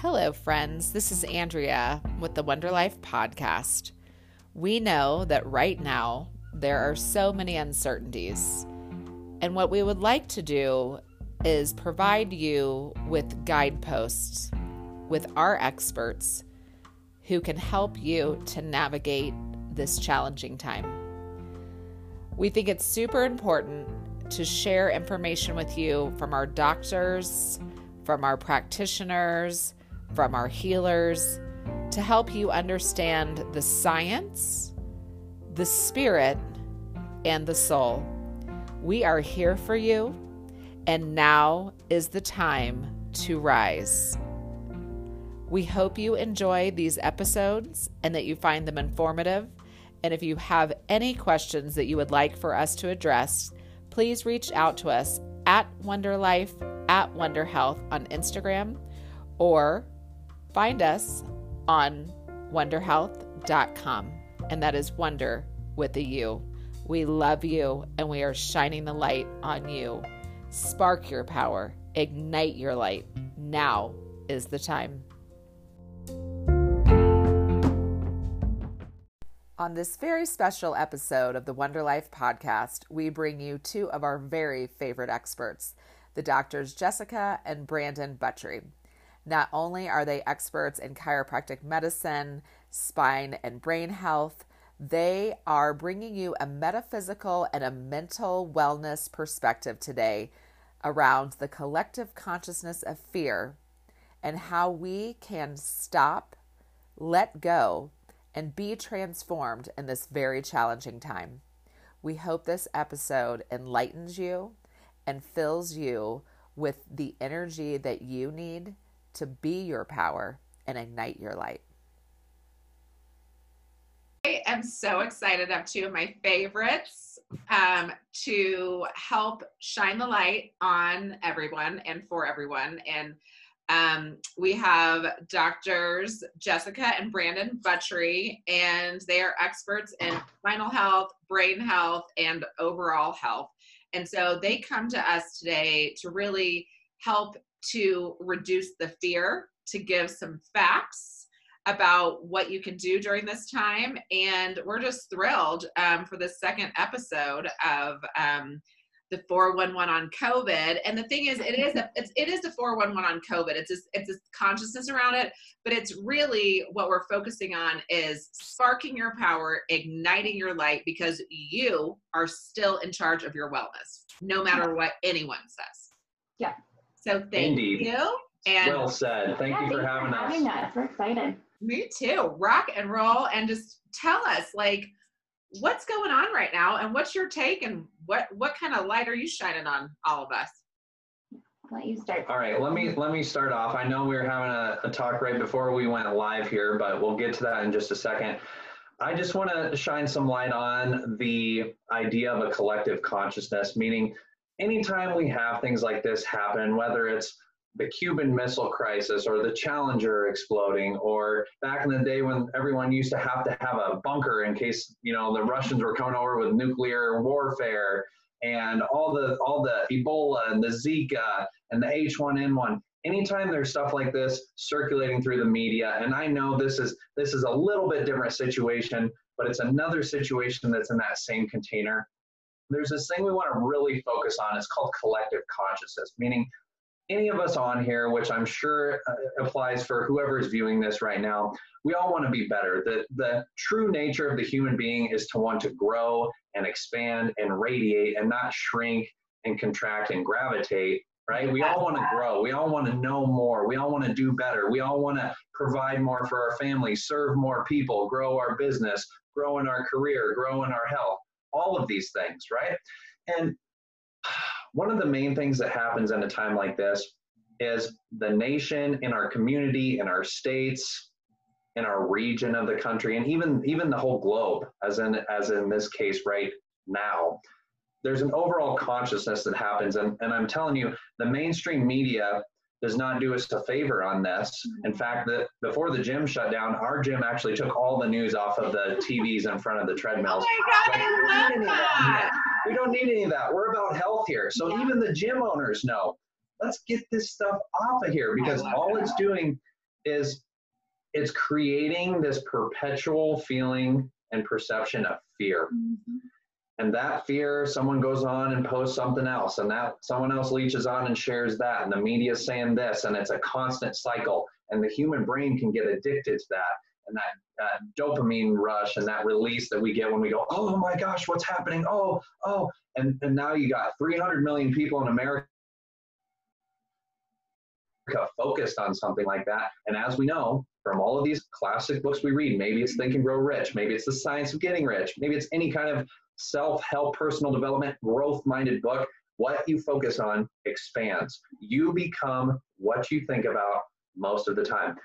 Hello, friends. This is Andrea with the Wonder Life podcast. We know that right now there are so many uncertainties. And what we would like to do is provide you with guideposts with our experts who can help you to navigate this challenging time. We think it's super important to share information with you from our doctors, from our practitioners, from our healers to help you understand the science, the spirit, and the soul. We are here for you, and now is the time to rise. We hope you enjoy these episodes and that you find them informative. And if you have any questions that you would like for us to address, please reach out to us at Wonderlife at Wonderhealth on Instagram or find us on wonderhealth.com. And that is wonder with a U. We love you and we are shining the light on you. Spark your power, ignite your light. Now is the time. On this very special episode of the Wonder Life podcast, we bring you two of our very favorite experts, the doctors Jessica and Brandon Buttrey. Not only are they experts in chiropractic medicine, spine, and brain health, they are bringing you a metaphysical and a mental wellness perspective today around the collective consciousness of fear and how we can stop, let go, and be transformed in this very challenging time. We hope this episode enlightens you and fills you with the energy that you need to be your power and ignite your light. I am so excited. I have two of my favorites um, to help shine the light on everyone and for everyone. And um, we have doctors Jessica and Brandon Buttrey, and they are experts in spinal health, brain health, and overall health. And so they come to us today to really help to reduce the fear, to give some facts about what you can do during this time. And we're just thrilled um, for the second episode of um, the 411 on COVID. And the thing is, it is a it's, it is the 411 on COVID. It's just, it's a consciousness around it, but it's really what we're focusing on is sparking your power, igniting your light, because you are still in charge of your wellness, no matter what anyone says. Yeah. So thank Indeed. you. And well said. Thank Yeah, you for thanks having us. having us. We're excited. me too. Rock and roll, and just tell us like what's going on right now, and what's your take, and what what kind of light are you shining on all of us? I'll let you start. All right, let me let me start off. I know we were having a, a talk right before we went live here, but we'll get to that in just a second. I just want to shine some light on the idea of a collective consciousness, meaning anytime we have things like this happen, whether it's the Cuban Missile Crisis or the Challenger exploding, or back in the day when everyone used to have to have a bunker in case you know the Russians were coming over with nuclear warfare, and all the all the Ebola and the Zika and the H1N1. Anytime there's stuff like this circulating through the media, and I know this is this is a little bit different situation, but it's another situation that's in that same container. There's this thing we want to really focus on. It's called collective consciousness, meaning any of us on here, which I'm sure uh, applies for whoever is viewing this right now, we all want to be better. The, the true nature of the human being is to want to grow and expand and radiate and not shrink and contract and gravitate, right? We all want to grow. We all want to know more. We all want to do better. We all want to provide more for our family, serve more people, grow our business, grow in our career, grow in our health, all of these things, right? And one of the main things that happens in a time like this is the nation in our community in our states in our region of the country and even even the whole globe as in as in this case right now there's an overall consciousness that happens and, and i'm telling you the mainstream media does not do us a favor on this in fact that before the gym shut down our gym actually took all the news off of the tvs in front of the treadmills. Oh my god, I love that. we don't need any of that. We're about health here. So Yeah. even the gym owners know. Let's get this stuff off of here because all that. it's doing is it's creating this perpetual feeling and perception of fear. Mm-hmm. And that fear, someone goes on and posts something else, and that someone else leeches on and shares that, and the media is saying this, and it's a constant cycle. And the human brain can get addicted to that and that dopamine rush and that release that we get when we go, oh my gosh, what's happening? Oh, oh. And, and now you got 300 million people in America focused on something like that. And as we know from all of these classic books we read, maybe it's Think and Grow Rich, maybe it's The Science of Getting Rich, maybe it's any kind of self help, personal development, growth minded book. What you focus on expands. You become what you think about most of the time.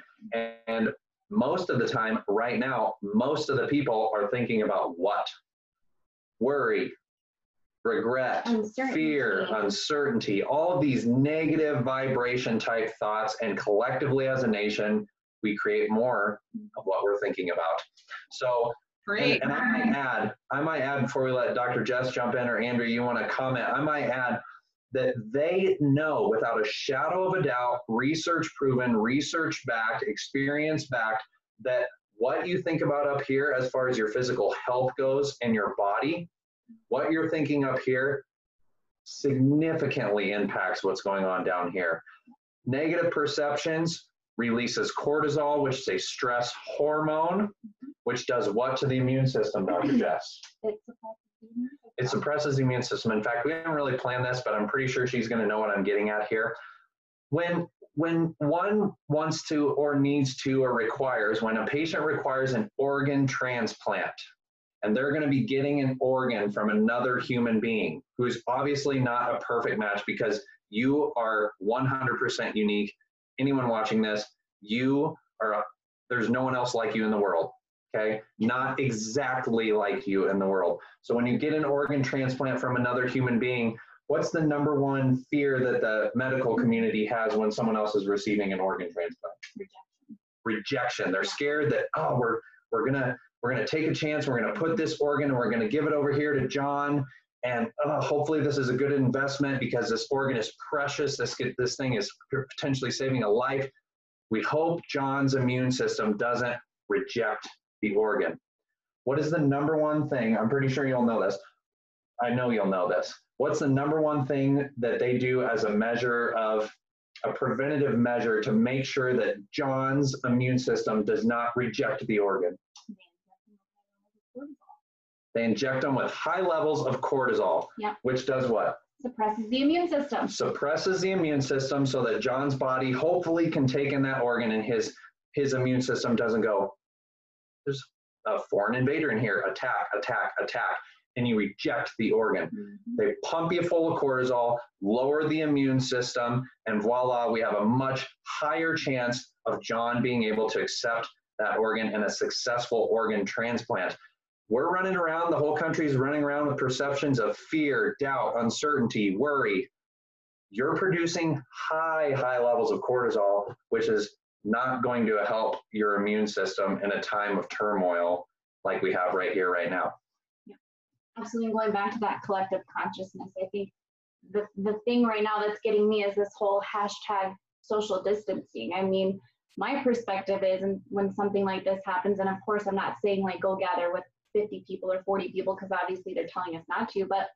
And most of the time, right now, most of the people are thinking about what? Worry, regret, Uncertainty. fear, uncertainty, all of these negative vibration type thoughts. And collectively as a nation, we create more of what we're thinking about. So, Great. and, and I might add, I might add before we let Dr. Jess jump in or Andrea, you want to comment, I might add that they know without a shadow of a doubt, research proven, research backed, experience backed, that what you think about up here as far as your physical health goes and your body, what you're thinking up here significantly impacts what's going on down here. Negative perceptions releases cortisol, which is a stress hormone, which does what to the immune system, Dr. Jess? It suppresses the immune system. In fact, we didn't really plan this, but I'm pretty sure she's going to know what I'm getting at here. When when one wants to or needs to or requires, when a patient requires an organ transplant, and they're going to be getting an organ from another human being who's obviously not a perfect match because you are 100% unique. Anyone watching this, you are, there's no one else like you in the world. Okay. Not exactly like you in the world. So when you get an organ transplant from another human being, what's the number one fear that the medical community has when someone else is receiving an organ transplant? Rejection. Rejection. They're scared that, oh, we're, we're going to, we're going to take a chance. We're going to put this organ and we're going to give it over here to John. And uh, hopefully this is a good investment because this organ is precious. This, this thing is potentially saving a life. We hope John's immune system doesn't reject the organ. What is the number one thing? I'm pretty sure you'll know this. I know you'll know this. What's the number one thing that they do as a measure of a preventative measure to make sure that John's immune system does not reject the organ? They inject them with high levels of cortisol, Yep. which does what? Suppresses the immune system. Suppresses the immune system so that John's body hopefully can take in that organ and his his immune system doesn't go, there's a foreign invader in here, attack, attack, attack, and you reject the organ. Mhm. They pump you full of cortisol, lower the immune system, and voila, we have a much higher chance of John being able to accept that organ and a successful organ transplant. We're running around, the whole country's running around with perceptions of fear, doubt, uncertainty, worry. You're producing high, high levels of cortisol, which is not going to help your immune system in a time of turmoil like we have right here, right now. absolutely going back to that collective consciousness i think the, the thing right now that's getting me is this whole hashtag social distancing i mean my perspective is and when something like this happens and of course i'm not saying like go gather with 50 people or 40 people because obviously they're telling us not to but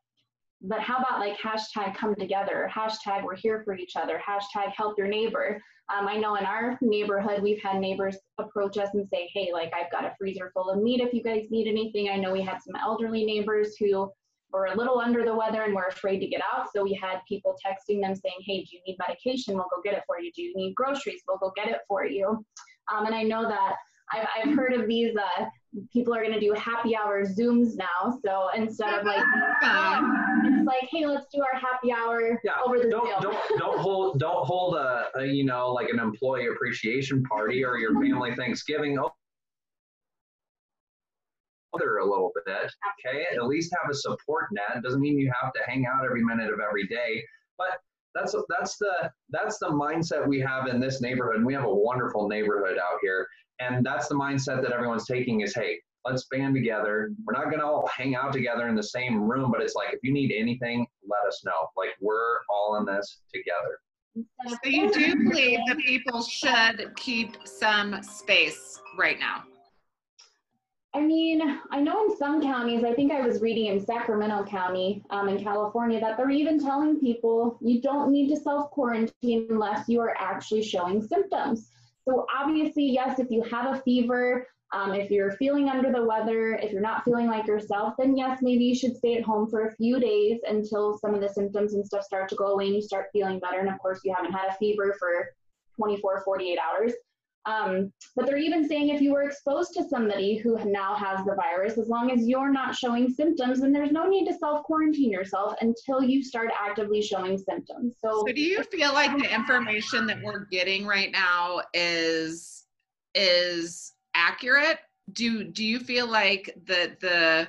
but how about like hashtag come together hashtag we're here for each other hashtag help your neighbor. Um, i know in our neighborhood we've had neighbors approach us and say hey like i've got a freezer full of meat if you guys need anything. I know we had some elderly neighbors who were a little under the weather and were afraid to get out so we had people texting them saying hey do you need medication? We'll go get it for you. Do you need groceries? We'll go get it for you. Um, and i know that I've, I've heard of these uh, people are going to do happy hour zooms now so instead of like it's like hey let's do our happy hour Yeah, over the don't Zoom. don't don't hold don't hold a, a you know like an employee appreciation party or your family Thanksgiving. Oh, other a little bit, okay? At least have a support net. Doesn't mean you have to hang out every minute of every day, but that's that's the that's the mindset we have in this neighborhood. And we have a wonderful neighborhood out here, and that's the mindset that everyone's taking is, hey, let's band together. We're not gonna all hang out together in the same room, but it's like if you need anything, let us know. Like we're all in this together. So you do believe that people should keep some space right now? I mean, I know in some counties, I think I was reading in Sacramento County um, in California that they're even telling people you don't need to self quarantine unless you are actually showing symptoms. So, obviously, yes, if you have a fever, um, if you're feeling under the weather, if you're not feeling like yourself, then yes, maybe you should stay at home for a few days until some of the symptoms and stuff start to go away and you start feeling better. And of course, you haven't had a fever for 24, 48 hours. Um, but they're even saying if you were exposed to somebody who now has the virus, as long as you're not showing symptoms, then there's no need to self quarantine yourself until you start actively showing symptoms. So, so do you feel like the information that we're getting right now is is accurate? Do do you feel like the the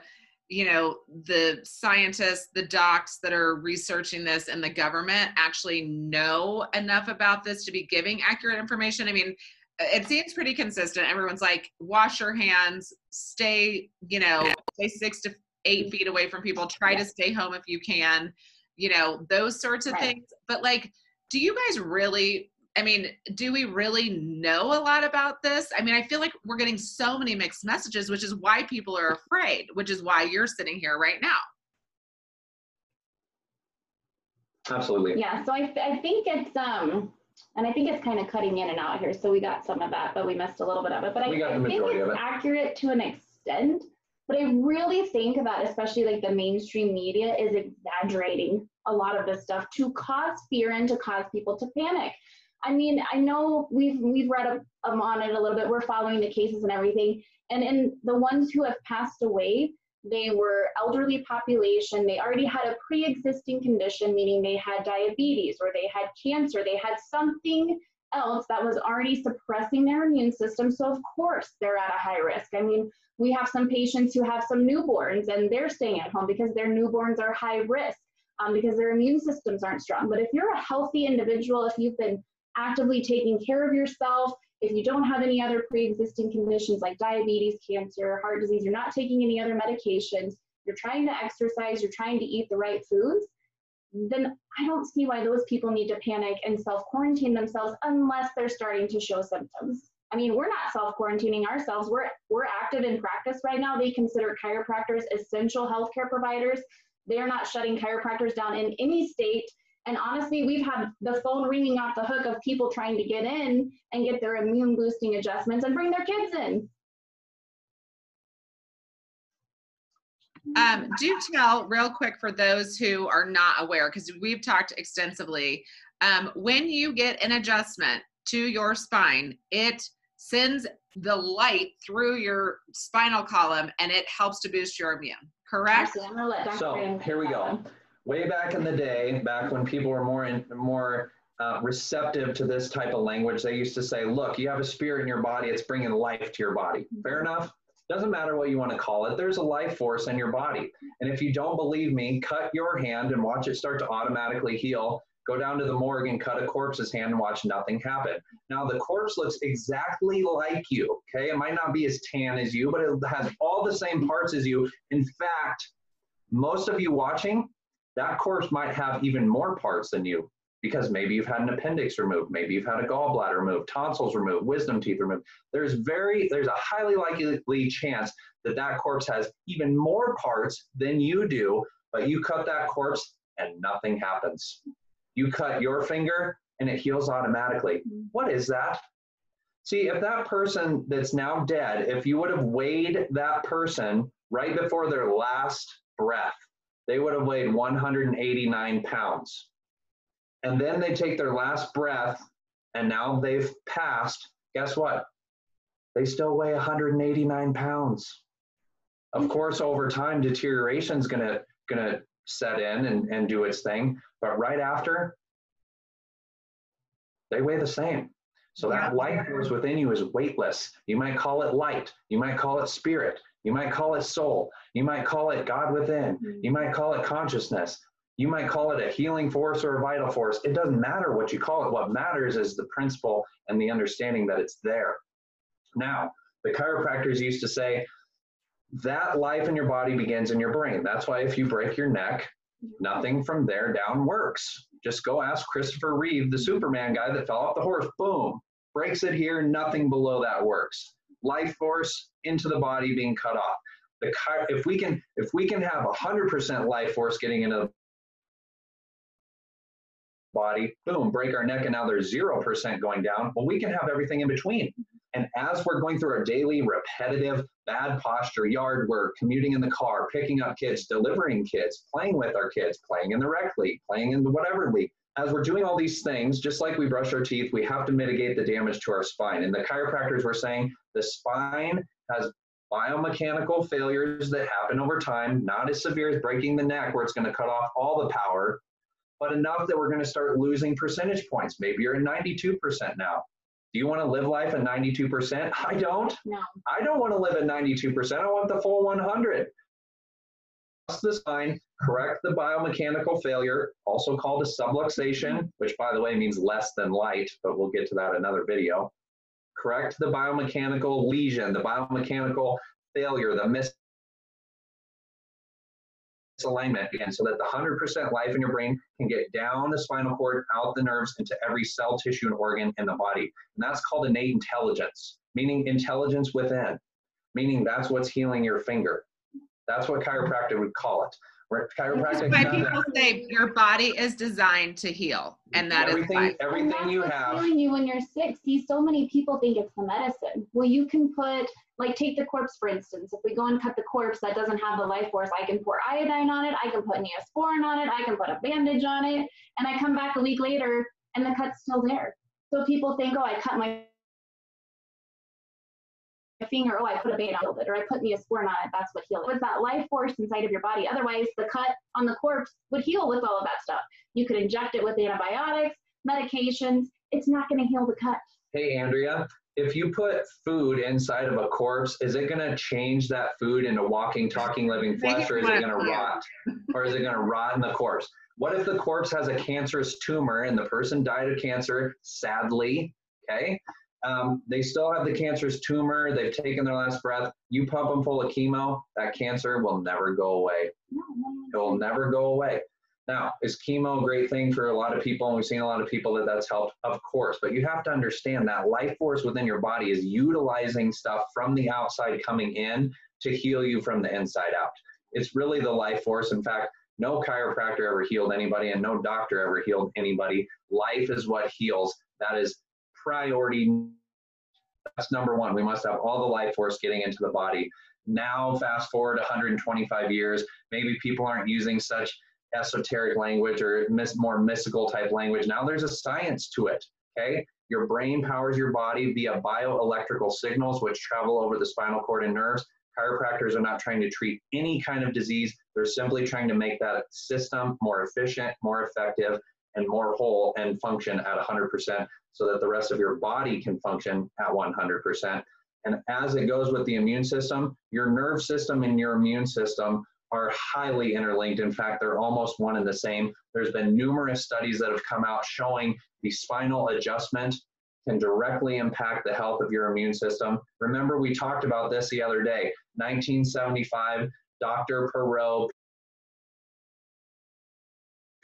you know the scientists the docs that are researching this and the government actually know enough about this to be giving accurate information i mean it seems pretty consistent everyone's like wash your hands stay you know stay six to eight feet away from people try to stay home if you can you know those sorts of right. things but like do you guys really I mean, do we really know a lot about this? I mean, I feel like we're getting so many mixed messages, which is why people are afraid, which is why you're sitting here right now. Absolutely. Yeah. So I, th- I think it's, um, and I think it's kind of cutting in and out here. So we got some of that, but we missed a little bit of it. But I, I think it's accurate to an extent. But I really think that, especially like the mainstream media, is exaggerating a lot of this stuff to cause fear and to cause people to panic. I mean, I know we've we've read up, um, on it a little bit. We're following the cases and everything. And in the ones who have passed away, they were elderly population. They already had a pre-existing condition, meaning they had diabetes or they had cancer. They had something else that was already suppressing their immune system. So of course they're at a high risk. I mean, we have some patients who have some newborns and they're staying at home because their newborns are high risk um, because their immune systems aren't strong. But if you're a healthy individual, if you've been actively taking care of yourself, if you don't have any other pre-existing conditions like diabetes, cancer, heart disease, you're not taking any other medications, you're trying to exercise, you're trying to eat the right foods, then I don't see why those people need to panic and self-quarantine themselves unless they're starting to show symptoms. I mean, we're not self-quarantining ourselves. We're we're active in practice right now. They consider chiropractors essential healthcare providers. They're not shutting chiropractors down in any state and honestly, we've had the phone ringing off the hook of people trying to get in and get their immune boosting adjustments and bring their kids in. Um, do tell real quick for those who are not aware, because we've talked extensively. Um, when you get an adjustment to your spine, it sends the light through your spinal column and it helps to boost your immune. Correct? So here we go way back in the day, back when people were more in, more uh, receptive to this type of language, they used to say, "Look, you have a spirit in your body; it's bringing life to your body." Fair enough. Doesn't matter what you want to call it. There's a life force in your body, and if you don't believe me, cut your hand and watch it start to automatically heal. Go down to the morgue and cut a corpse's hand and watch nothing happen. Now the corpse looks exactly like you. Okay, it might not be as tan as you, but it has all the same parts as you. In fact, most of you watching that corpse might have even more parts than you because maybe you've had an appendix removed, maybe you've had a gallbladder removed, tonsils removed, wisdom teeth removed. There's very there's a highly likely chance that that corpse has even more parts than you do, but you cut that corpse and nothing happens. You cut your finger and it heals automatically. What is that? See, if that person that's now dead, if you would have weighed that person right before their last breath, they would have weighed 189 pounds. And then they take their last breath and now they've passed. Guess what? They still weigh 189 pounds. Of course, over time, deterioration is gonna gonna set in and, and do its thing. But right after, they weigh the same. So that life force within you is weightless. You might call it light. You might call it spirit. You might call it soul. You might call it God within. Mm-hmm. You might call it consciousness. You might call it a healing force or a vital force. It doesn't matter what you call it. What matters is the principle and the understanding that it's there. Now, the chiropractors used to say that life in your body begins in your brain. That's why if you break your neck, nothing from there down works. Just go ask Christopher Reeve, the Superman guy that fell off the horse. Boom, breaks it here. Nothing below that works. Life force into the body being cut off. The if we can if we can have 100% life force getting into the body, boom, break our neck, and now there's 0% going down. Well, we can have everything in between. And as we're going through our daily repetitive bad posture yard work, commuting in the car, picking up kids, delivering kids, playing with our kids, playing in the rec league, playing in the whatever league, as we're doing all these things, just like we brush our teeth, we have to mitigate the damage to our spine. And the chiropractors were saying the spine has biomechanical failures that happen over time, not as severe as breaking the neck, where it's going to cut off all the power, but enough that we're going to start losing percentage points. Maybe you're at 92% now. Do you want to live life at 92%? I don't. No. I don't want to live at 92%. I want the full 100. The spine, correct the biomechanical failure, also called a subluxation, which by the way means less than light, but we'll get to that another video. Correct the biomechanical lesion, the biomechanical failure, the misalignment, again so that the 100% life in your brain can get down the spinal cord, out the nerves, into every cell, tissue, and organ in the body. And that's called innate intelligence, meaning intelligence within, meaning that's what's healing your finger. That's what chiropractic would call it. Chiropractic. Why people say your body is designed to heal, and that everything, is everything you have. Healing you when you're sick. See, so many people think it's the medicine. Well, you can put like take the corpse for instance. If we go and cut the corpse that doesn't have the life force, I can pour iodine on it. I can put neosporin on it. I can put a bandage on it, and I come back a week later and the cut's still there. So people think, oh, I cut my finger, oh, I put a band on it, or I put neosporin on it, that's what healed it. It's that life force inside of your body. Otherwise, the cut on the corpse would heal with all of that stuff. You could inject it with antibiotics, medications. It's not going to heal the cut. Hey, Andrea, if you put food inside of a corpse, is it going to change that food into walking, talking, living flesh, or is it going to rot? or is it going to rot in the corpse? What if the corpse has a cancerous tumor and the person died of cancer, sadly? Okay. Um, they still have the cancerous tumor. They've taken their last breath. You pump them full of chemo, that cancer will never go away. It will never go away. Now, is chemo a great thing for a lot of people? And we've seen a lot of people that that's helped, of course. But you have to understand that life force within your body is utilizing stuff from the outside coming in to heal you from the inside out. It's really the life force. In fact, no chiropractor ever healed anybody, and no doctor ever healed anybody. Life is what heals. That is priority. That's number one. We must have all the life force getting into the body. Now, fast forward 125 years, maybe people aren't using such esoteric language or more mystical type language. Now there's a science to it. Okay. Your brain powers your body via bioelectrical signals, which travel over the spinal cord and nerves. Chiropractors are not trying to treat any kind of disease. They're simply trying to make that system more efficient, more effective, and more whole and function at 100% so that the rest of your body can function at 100%. And as it goes with the immune system, your nerve system and your immune system are highly interlinked. In fact, they're almost one and the same. There's been numerous studies that have come out showing the spinal adjustment can directly impact the health of your immune system. Remember, we talked about this the other day. 1975, Dr. Pero,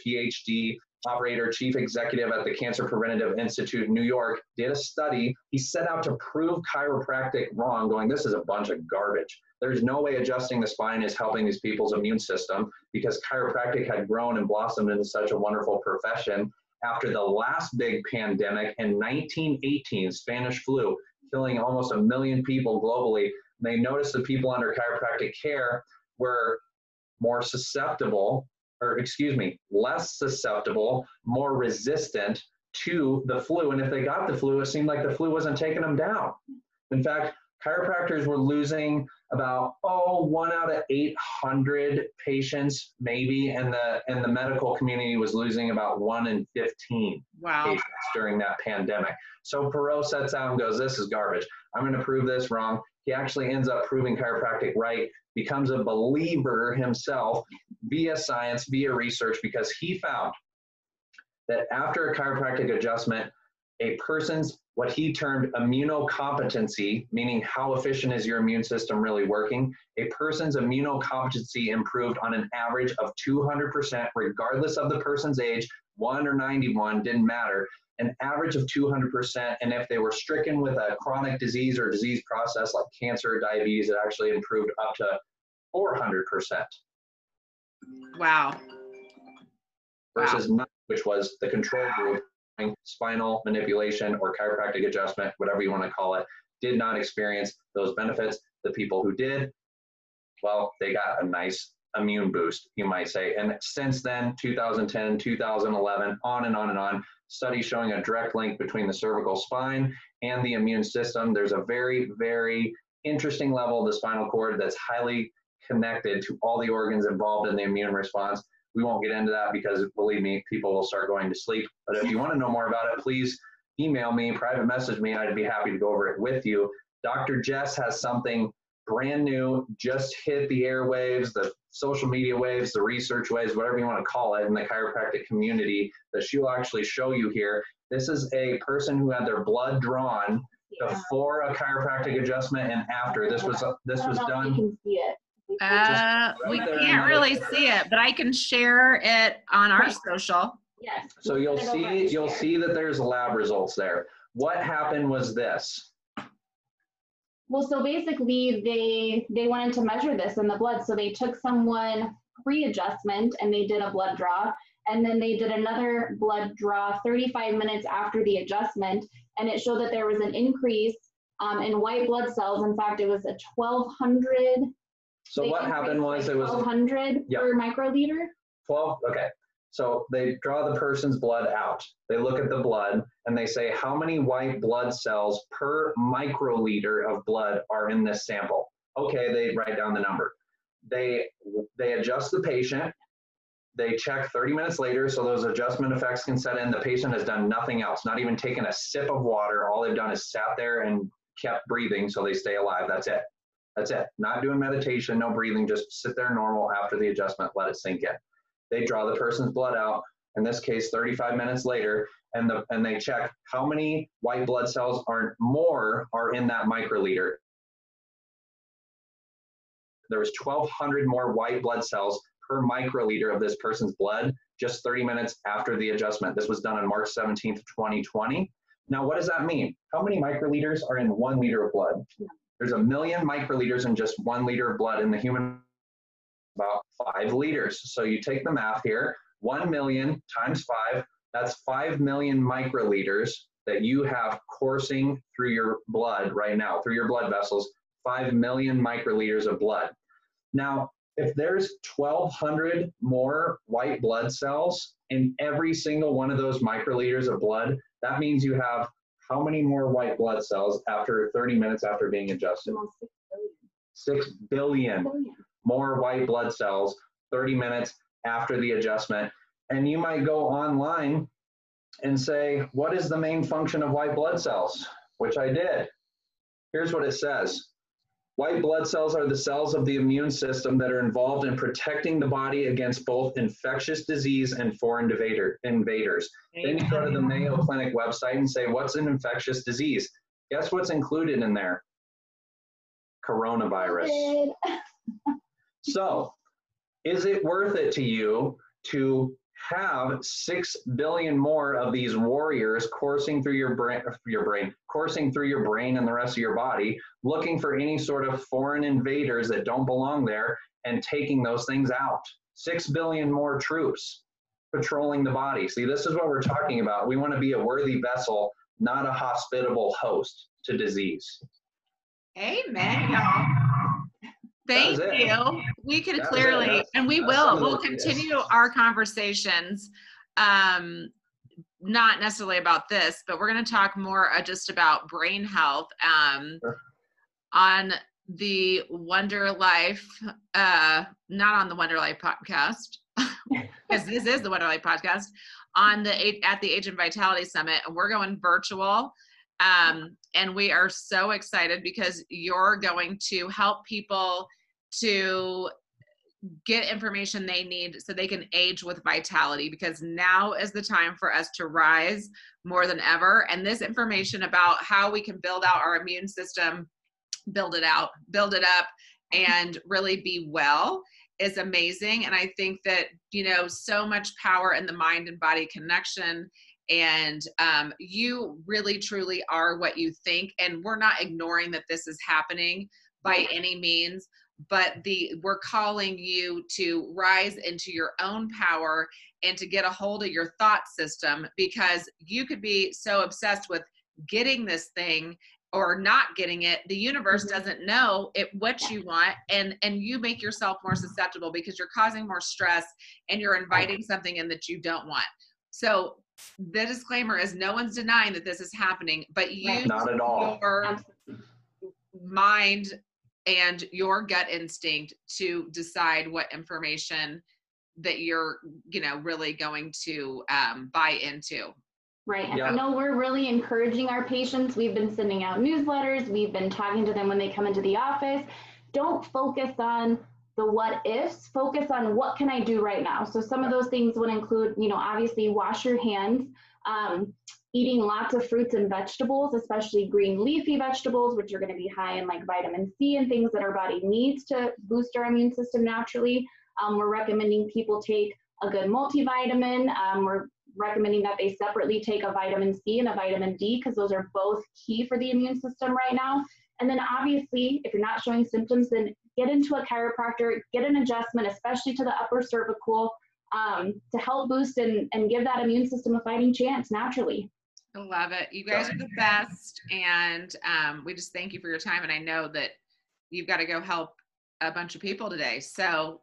PhD, operator, chief executive at the Cancer Preventative Institute in New York, did a study. He set out to prove chiropractic wrong, going, This is a bunch of garbage. There's no way adjusting the spine is helping these people's immune system because chiropractic had grown and blossomed into such a wonderful profession. After the last big pandemic in 1918, Spanish flu, killing almost a million people globally, they noticed that people under chiropractic care were more susceptible or excuse me, less susceptible, more resistant to the flu. And if they got the flu, it seemed like the flu wasn't taking them down. In fact, chiropractors were losing about oh one out of 800 patients maybe and the and the medical community was losing about one in 15 wow. patients during that pandemic. So Pero sets out and goes this is garbage. I'm going to prove this wrong. He actually ends up proving chiropractic right becomes a believer himself via science, via research, because he found that after a chiropractic adjustment, a person's what he termed immunocompetency, meaning how efficient is your immune system really working, a person's immunocompetency improved on an average of 200%, regardless of the person's age, one or 91, didn't matter. An average of 200%. And if they were stricken with a chronic disease or disease process like cancer or diabetes, it actually improved up to 400%. Wow. Versus wow. none, which was the control group, spinal manipulation or chiropractic adjustment, whatever you want to call it, did not experience those benefits. The people who did, well, they got a nice immune boost, you might say. And since then, 2010, 2011, on and on and on, studies showing a direct link between the cervical spine and the immune system. There's a very, very interesting level of the spinal cord that's highly connected to all the organs involved in the immune response. We won't get into that because believe me, people will start going to sleep. But if you want to know more about it, please email me, private message me, and I'd be happy to go over it with you. Dr. Jess has something brand new, just hit the airwaves, the social media waves, the research waves, whatever you want to call it, in the chiropractic community that she'll actually show you here. This is a person who had their blood drawn yeah. before a chiropractic adjustment and after. This was this was done. You can see it. Uh, we can't really see it, but I can share it on our social. Yes. So you'll see you'll see that there's lab results there. What happened was this. Well, so basically they they wanted to measure this in the blood. So they took someone pre-adjustment and they did a blood draw. And then they did another blood draw 35 minutes after the adjustment. And it showed that there was an increase um, in white blood cells. In fact, it was a 1200. So what happened was it was 1200 yep. per microliter. 12, okay. So they draw the person's blood out. They look at the blood and they say, how many white blood cells per microliter of blood are in this sample? Okay, they write down the number. They they adjust the patient. They check 30 minutes later, so those adjustment effects can set in. The patient has done nothing else, not even taken a sip of water. All they've done is sat there and kept breathing so they stay alive. That's it. That's it. Not doing meditation, no breathing, just sit there normal after the adjustment, let it sink in. They draw the person's blood out, in this case 35 minutes later, and, the, and they check how many white blood cells are more are in that microliter. There was 1,200 more white blood cells per microliter of this person's blood just 30 minutes after the adjustment. This was done on March 17th, 2020. Now, what does that mean? How many microliters are in one liter of blood? There's a million microliters in just one liter of blood in the human about five liters. So you take the math here, 1 million times five, that's 5 million microliters that you have coursing through your blood right now, through your blood vessels, 5 million microliters of blood. Now, if there's 1,200 more white blood cells in every single one of those microliters of blood, that means you have how many more white blood cells after 30 minutes after being adjusted? Six billion. Six billion more white blood cells 30 minutes after the adjustment. And you might go online and say, What is the main function of white blood cells? Which I did. Here's what it says White blood cells are the cells of the immune system that are involved in protecting the body against both infectious disease and foreign invader, invaders. Then you go to the Mayo Clinic website and say, What's an infectious disease? Guess what's included in there? Coronavirus. So, is it worth it to you to have six billion more of these warriors coursing through your brain, your brain, coursing through your brain and the rest of your body, looking for any sort of foreign invaders that don't belong there and taking those things out? Six billion more troops patrolling the body. See, this is what we're talking about. We want to be a worthy vessel, not a hospitable host to disease. Amen, y'all. Thank you. We could clearly, and we will, we'll continue our conversations. Um, not necessarily about this, but we're going to talk more uh, just about brain health um, sure. on the Wonder Life, uh, not on the Wonder Life podcast, because this is the Wonder Life podcast on the at the Age and Vitality Summit, and we're going virtual. Um, and we are so excited because you're going to help people to get information they need so they can age with vitality because now is the time for us to rise more than ever. And this information about how we can build out our immune system, build it out, build it up, and really be well is amazing. And I think that, you know, so much power in the mind and body connection. And um, you really, truly are what you think. And we're not ignoring that this is happening by any means but the we're calling you to rise into your own power and to get a hold of your thought system because you could be so obsessed with getting this thing or not getting it the universe mm-hmm. doesn't know it what you want and and you make yourself more susceptible because you're causing more stress and you're inviting something in that you don't want so the disclaimer is no one's denying that this is happening but you not at all your mind and your gut instinct to decide what information that you're you know really going to um, buy into Right. And yeah. I know we're really encouraging our patients. We've been sending out newsletters, we've been talking to them when they come into the office. Don't focus on the what ifs, focus on what can I do right now. So some of those things would include, you know, obviously wash your hands, um, eating lots of fruits and vegetables, especially green leafy vegetables, which are going to be high in like vitamin C and things that our body needs to boost our immune system naturally. Um, we're recommending people take a good multivitamin. Um, we're recommending that they separately take a vitamin C and a vitamin D because those are both key for the immune system right now. And then obviously, if you're not showing symptoms, then get into a chiropractor, get an adjustment, especially to the upper cervical, um, to help boost and, and give that immune system a fighting chance naturally. I love it. You guys are the best. And um, we just thank you for your time. And I know that you've got to go help a bunch of people today. So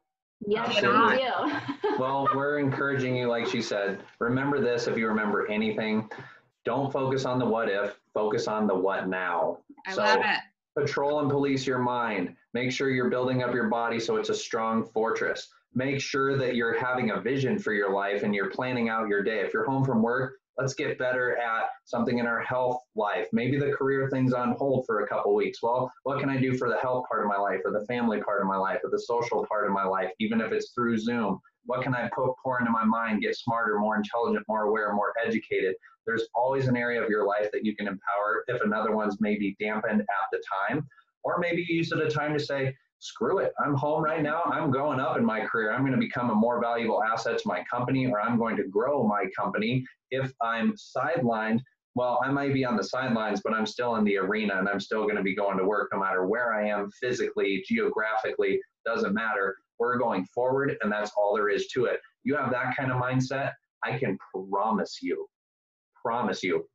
Yes, well, we're encouraging you, like she said, remember this if you remember anything. Don't focus on the what if, focus on the what now. I so, love it. Patrol and police your mind. Make sure you're building up your body so it's a strong fortress. Make sure that you're having a vision for your life and you're planning out your day. If you're home from work, let's get better at something in our health life. Maybe the career thing's on hold for a couple weeks. Well, what can I do for the health part of my life or the family part of my life or the social part of my life, even if it's through Zoom? What can I put, pour into my mind, get smarter, more intelligent, more aware, more educated? There's always an area of your life that you can empower if another one's maybe dampened at the time. Or maybe you use it a time to say, screw it. I'm home right now. I'm going up in my career. I'm going to become a more valuable asset to my company, or I'm going to grow my company if I'm sidelined, well, I might be on the sidelines, but I'm still in the arena and I'm still going to be going to work no matter where I am physically, geographically, doesn't matter. We're going forward, and that's all there is to it. You have that kind of mindset, I can promise you, promise you,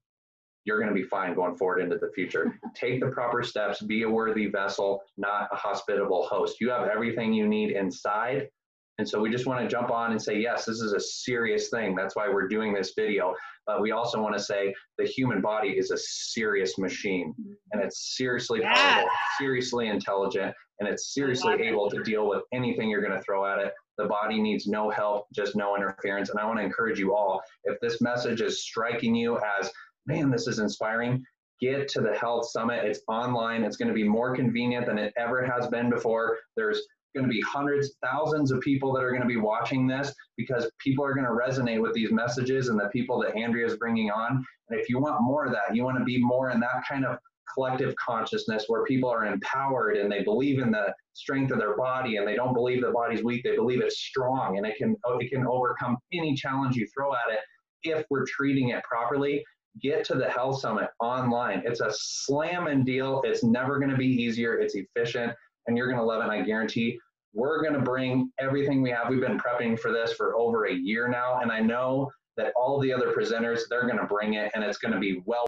you're going to be fine going forward into the future. Take the proper steps, be a worthy vessel, not a hospitable host. You have everything you need inside and so we just want to jump on and say, yes, this is a serious thing. That's why we're doing this video. But we also want to say the human body is a serious machine and it's seriously yes. powerful, seriously intelligent, and it's seriously able to deal with anything you're going to throw at it. The body needs no help, just no interference. And I want to encourage you all if this message is striking you as, man, this is inspiring, get to the health summit. It's online. It's going to be more convenient than it ever has been before. There's going to be hundreds, thousands of people that are going to be watching this because people are going to resonate with these messages and the people that Andrea is bringing on. And if you want more of that, you want to be more in that kind of collective consciousness where people are empowered and they believe in the strength of their body and they don't believe the body's weak they believe it's strong and it can it can overcome any challenge you throw at it if we're treating it properly. Get to the health summit online. It's a slam and deal. It's never going to be easier. It's efficient and you're going to love it i guarantee we're going to bring everything we have. We've been prepping for this for over a year now, and I know that all the other presenters, they're going to bring it, and it's going to be well.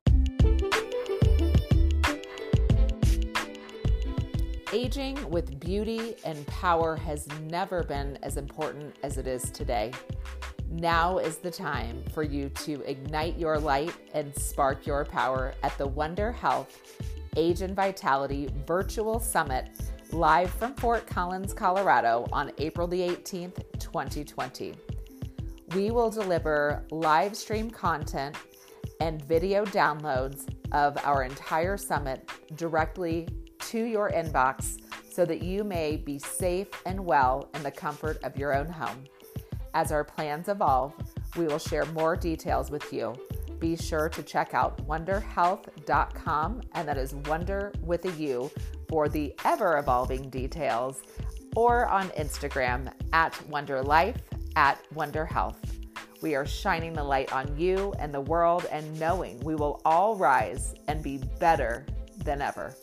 Aging with beauty and power has never been as important as it is today. Now is the time for you to ignite your light and spark your power at the Wonder Health Age and Vitality Virtual Summit live from Fort Collins, Colorado on April the 18th, 2020. We will deliver live stream content and video downloads of our entire summit directly to your inbox so that you may be safe and well in the comfort of your own home. As our plans evolve, we will share more details with you. Be sure to check out wonderhealth.com, and that is wonder with a U for the ever evolving details or on Instagram at wonderlife at wonderhealth. We are shining the light on you and the world and knowing we will all rise and be better than ever.